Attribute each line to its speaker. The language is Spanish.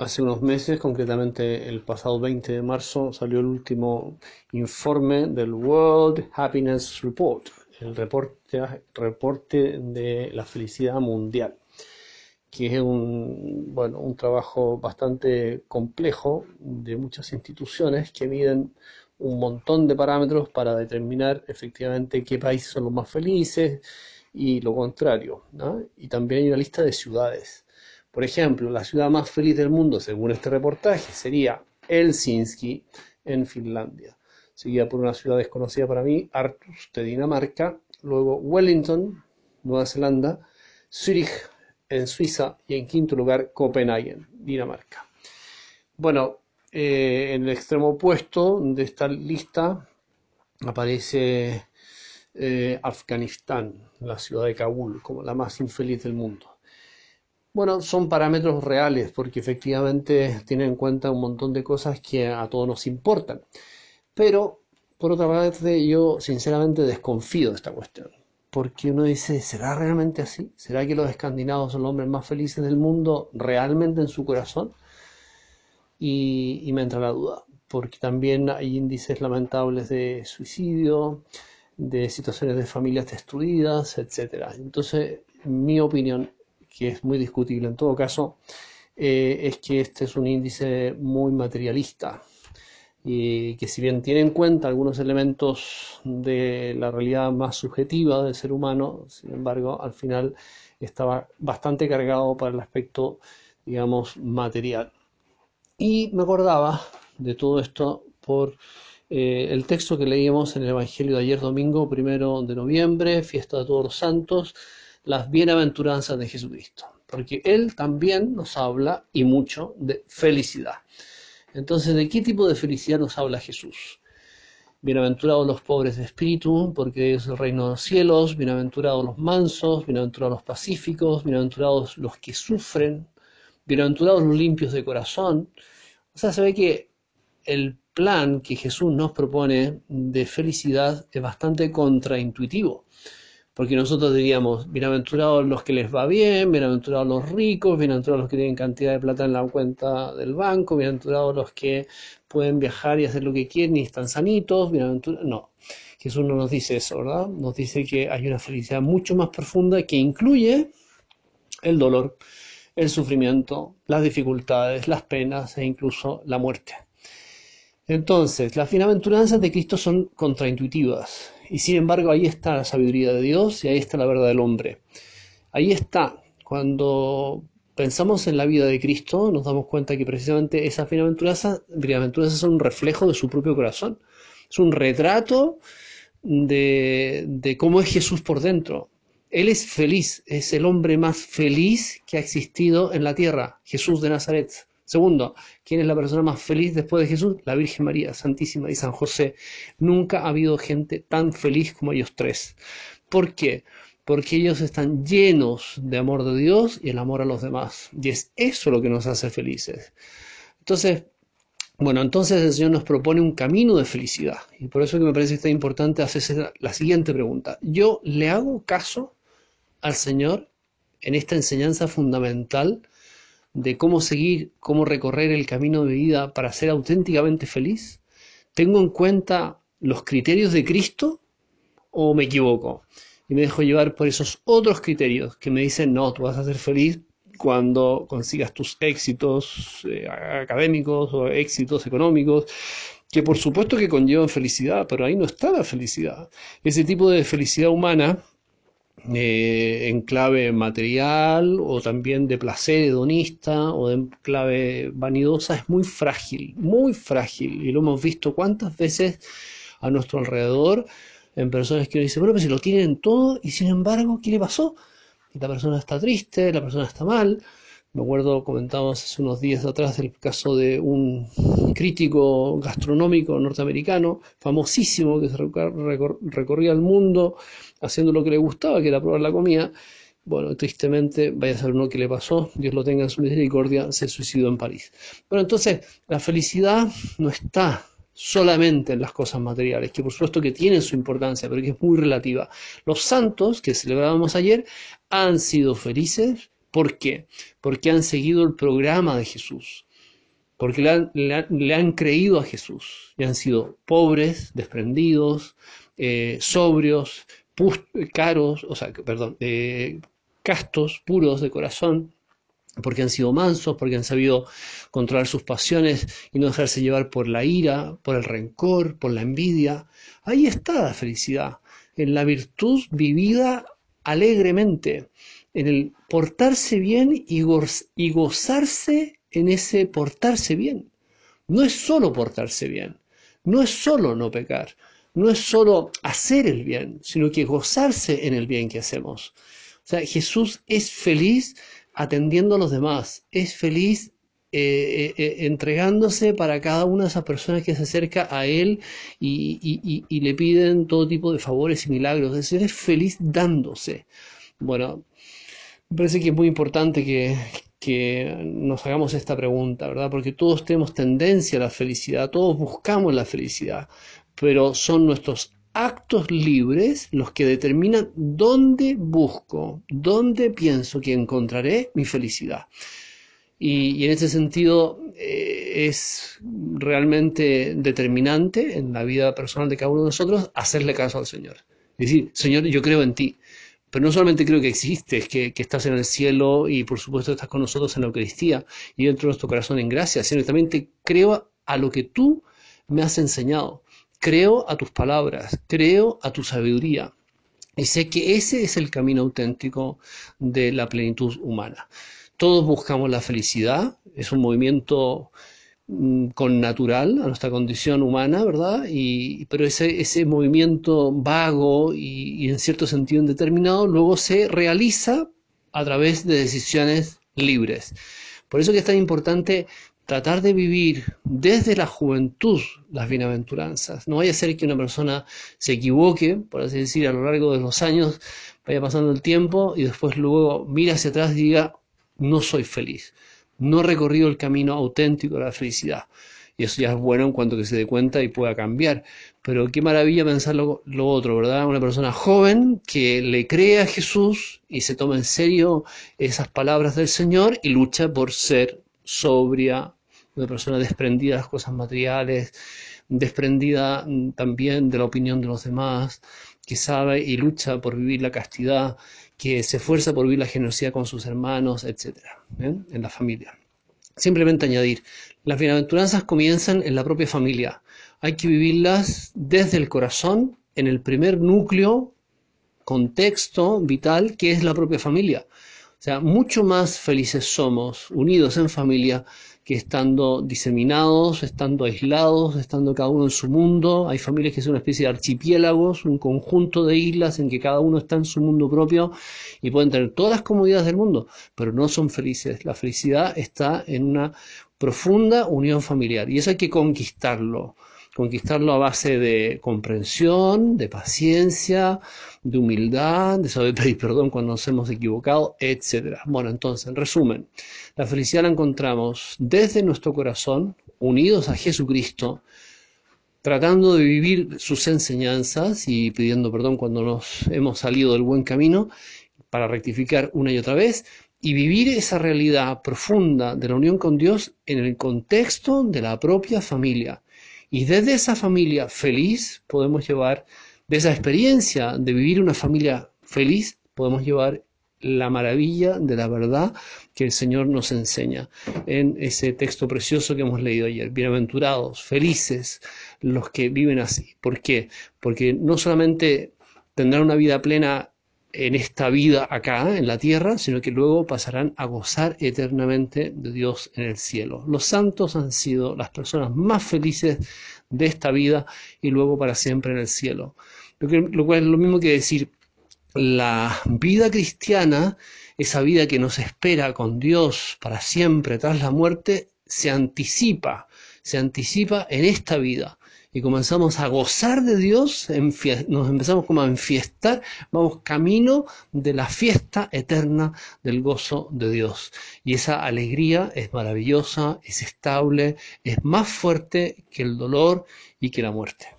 Speaker 1: Hace unos meses, concretamente el pasado 20 de marzo, salió el último informe del World Happiness Report, el reporte, de la felicidad mundial, que es un, bueno, un trabajo bastante complejo de muchas instituciones que miden un montón de parámetros para determinar efectivamente qué países son los más felices y lo contrario. ¿no? Y también hay una lista de ciudades por ejemplo, la ciudad más feliz del mundo, según este reportaje, sería Helsinki, en Finlandia. Seguida por una ciudad desconocida para mí, Artus, de Dinamarca. Luego Wellington, Nueva Zelanda. Zurich, en Suiza. Y en quinto lugar, Copenhague, Dinamarca. Bueno, eh, en el extremo opuesto de esta lista aparece eh, Afganistán, la ciudad de Kabul, como la más infeliz del mundo. Bueno, son parámetros reales porque efectivamente tienen en cuenta un montón de cosas que a todos nos importan. Pero, por otra parte, yo sinceramente desconfío de esta cuestión. Porque uno dice, ¿será realmente así? ¿Será que los escandinavos son los hombres más felices del mundo realmente en su corazón? Y, me entra la duda, porque también hay índices lamentables de suicidio, de situaciones de familias destruidas, etc. Entonces, mi opinión que es muy discutible en todo caso, eh, es que este es un índice muy materialista y que si bien tiene en cuenta algunos elementos de la realidad más subjetiva del ser humano, sin embargo, al final estaba bastante cargado para el aspecto, digamos, material. Y me acordaba de todo esto por eh, el texto que leímos en el Evangelio de ayer domingo, primero de noviembre, fiesta de todos los santos, las bienaventuranzas de Jesucristo, porque Él también nos habla y mucho de felicidad. Entonces, ¿de qué tipo de felicidad nos habla Jesús? Bienaventurados los pobres de espíritu, porque es el reino de los cielos, bienaventurados los mansos, bienaventurados los pacíficos, bienaventurados los que sufren, bienaventurados los limpios de corazón. O sea, se ve que el plan que Jesús nos propone de felicidad es bastante contraintuitivo. Porque nosotros diríamos, bienaventurados los que les va bien, bienaventurados los ricos, bienaventurados los que tienen cantidad de plata en la cuenta del banco, bienaventurados los que pueden viajar y hacer lo que quieren y están sanitos, bienaventurados... No, Jesús no nos dice eso, ¿verdad? Nos dice que hay una felicidad mucho más profunda que incluye el dolor, el sufrimiento, las dificultades, las penas e incluso la muerte. Entonces, las bienaventuranzas de Cristo son contraintuitivas y sin embargo ahí está la sabiduría de Dios y ahí está la verdad del hombre. Ahí está. Cuando pensamos en la vida de Cristo, nos damos cuenta que precisamente esas bienaventuranzas, bienaventuranzas son un reflejo de su propio corazón. Es un retrato de, de cómo es Jesús por dentro. Él es feliz, es el hombre más feliz que ha existido en la tierra, Jesús de Nazaret. Segundo, ¿quién es la persona más feliz después de Jesús? La Virgen María Santísima y San José. Nunca ha habido gente tan feliz como ellos tres. ¿Por qué? Porque ellos están llenos de amor de Dios y el amor a los demás. Y es eso lo que nos hace felices. Entonces, bueno, entonces el Señor nos propone un camino de felicidad. Y por eso que me parece tan importante hacerse la siguiente pregunta. ¿Yo le hago caso al Señor en esta enseñanza fundamental? De cómo seguir, cómo recorrer el camino de vida para ser auténticamente feliz? ¿Tengo en cuenta los criterios de Cristo o me equivoco? Y me dejo llevar por esos otros criterios que me dicen, no, tú vas a ser feliz cuando consigas tus éxitos eh, académicos o éxitos económicos, que por supuesto que conllevan felicidad, pero ahí no está la felicidad. Ese tipo de felicidad humana eh, en clave material o también de placer hedonista o de clave vanidosa es muy frágil, muy frágil. Y lo hemos visto cuántas veces a nuestro alrededor en personas que dicen, bueno, pues si lo tienen todo y sin embargo, ¿qué le pasó? La persona está triste, la persona está mal. Me acuerdo, comentamos hace unos días atrás del caso de un crítico gastronómico norteamericano, famosísimo, que se recorría el mundo haciendo lo que le gustaba, que era probar la comida. Bueno, tristemente, vaya a saber uno qué le pasó, Dios lo tenga en su misericordia, se suicidó en París. Bueno, entonces, la felicidad no está solamente en las cosas materiales, que por supuesto que tienen su importancia, pero que es muy relativa. Los santos que celebrábamos ayer han sido felices, ¿por qué? Porque han seguido el programa de Jesús. porque le han, creído a Jesús y han sido pobres, desprendidos, eh, sobrios, caros, o sea, perdón, eh, castos, puros de corazón, porque han sido mansos, porque han sabido controlar sus pasiones y no dejarse llevar por la ira, por el rencor, por la envidia. Ahí está la felicidad, en la virtud vivida alegremente, en el portarse bien y, gozarse en ese portarse bien. No es solo portarse bien, no es solo no pecar, no es solo hacer el bien, sino que gozarse en el bien que hacemos. O sea, Jesús es feliz atendiendo a los demás, es feliz eh, eh, eh, entregándose para cada una de esas personas que se acerca a Él y, le piden todo tipo de favores y milagros. Es decir, es feliz dándose. Bueno, me parece que es muy importante que, que nos hagamos esta pregunta, ¿verdad? Porque todos tenemos tendencia a la felicidad, todos buscamos la felicidad, pero son nuestros actos libres los que determinan dónde busco, dónde pienso que encontraré mi felicidad. Y, en ese sentido eh, es realmente determinante en la vida personal de cada uno de nosotros hacerle caso al Señor. Es decir, Señor, yo creo en ti, pero no solamente creo que existes, que, que, estás en el cielo y por supuesto estás con nosotros en la Eucaristía y dentro de nuestro corazón en gracia, sino que también te creo a lo que tú me has enseñado. Creo a tus palabras, creo a tu sabiduría. Y sé que ese es el camino auténtico de la plenitud humana. Todos buscamos la felicidad, es un movimiento con natural a nuestra condición humana, ¿verdad? Y, pero ese, ese movimiento vago y, y en cierto sentido indeterminado luego se realiza a través de decisiones libres. Por eso que es tan importante tratar de vivir desde la juventud las bienaventuranzas. No vaya a ser que una persona se equivoque, por así decir, a lo largo de los años, vaya pasando el tiempo y después luego mira hacia atrás y diga, no soy feliz, no he recorrido el camino auténtico de la felicidad. Y eso ya es bueno en cuanto que se dé cuenta y pueda cambiar. Pero qué maravilla pensar lo, lo otro, ¿verdad? Una persona joven que le cree a Jesús y se toma en serio esas palabras del Señor y lucha por ser sobria, una persona desprendida de las cosas materiales, desprendida mm, también de la opinión de los demás, que sabe y lucha por vivir la castidad, que se esfuerza por vivir la generosidad con sus hermanos, etcétera, en la familia. Simplemente añadir, las bienaventuranzas comienzan en la propia familia. Hay que vivirlas desde el corazón, en el primer núcleo, contexto vital, que es la propia familia. O sea, mucho más felices somos unidos en familia que estando diseminados, estando aislados, estando cada uno en su mundo. Hay familias que son una especie de archipiélagos, un conjunto de islas en que cada uno está en su mundo propio y pueden tener todas las comodidades del mundo, pero no son felices. La felicidad está en una profunda unión familiar y eso hay que conquistarlo conquistarlo a base de comprensión, de paciencia, de humildad, de saber pedir perdón cuando nos hemos equivocado, etc. Bueno, entonces, en resumen, la felicidad la encontramos desde nuestro corazón, unidos a Jesucristo, tratando de vivir sus enseñanzas y pidiendo perdón cuando nos hemos salido del buen camino para rectificar una y otra vez y vivir esa realidad profunda de la unión con Dios en el contexto de la propia familia. Y desde esa familia feliz podemos llevar, de esa experiencia de vivir una familia feliz, podemos llevar la maravilla de la verdad que el Señor nos enseña en ese texto precioso que hemos leído ayer. Bienaventurados, felices los que viven así. ¿Por qué? Porque no solamente tendrán una vida plena en esta vida acá, en la tierra, sino que luego pasarán a gozar eternamente de Dios en el cielo. Los santos han sido las personas más felices de esta vida y luego para siempre en el cielo. Lo, cual es lo mismo que decir, la vida cristiana, esa vida que nos espera con Dios para siempre tras la muerte, se anticipa, se anticipa en esta vida y comenzamos a gozar de Dios, nos empezamos como a enfiestar, vamos camino de la fiesta eterna del gozo de Dios. Y esa alegría es maravillosa, es estable, es más fuerte que el dolor y que la muerte.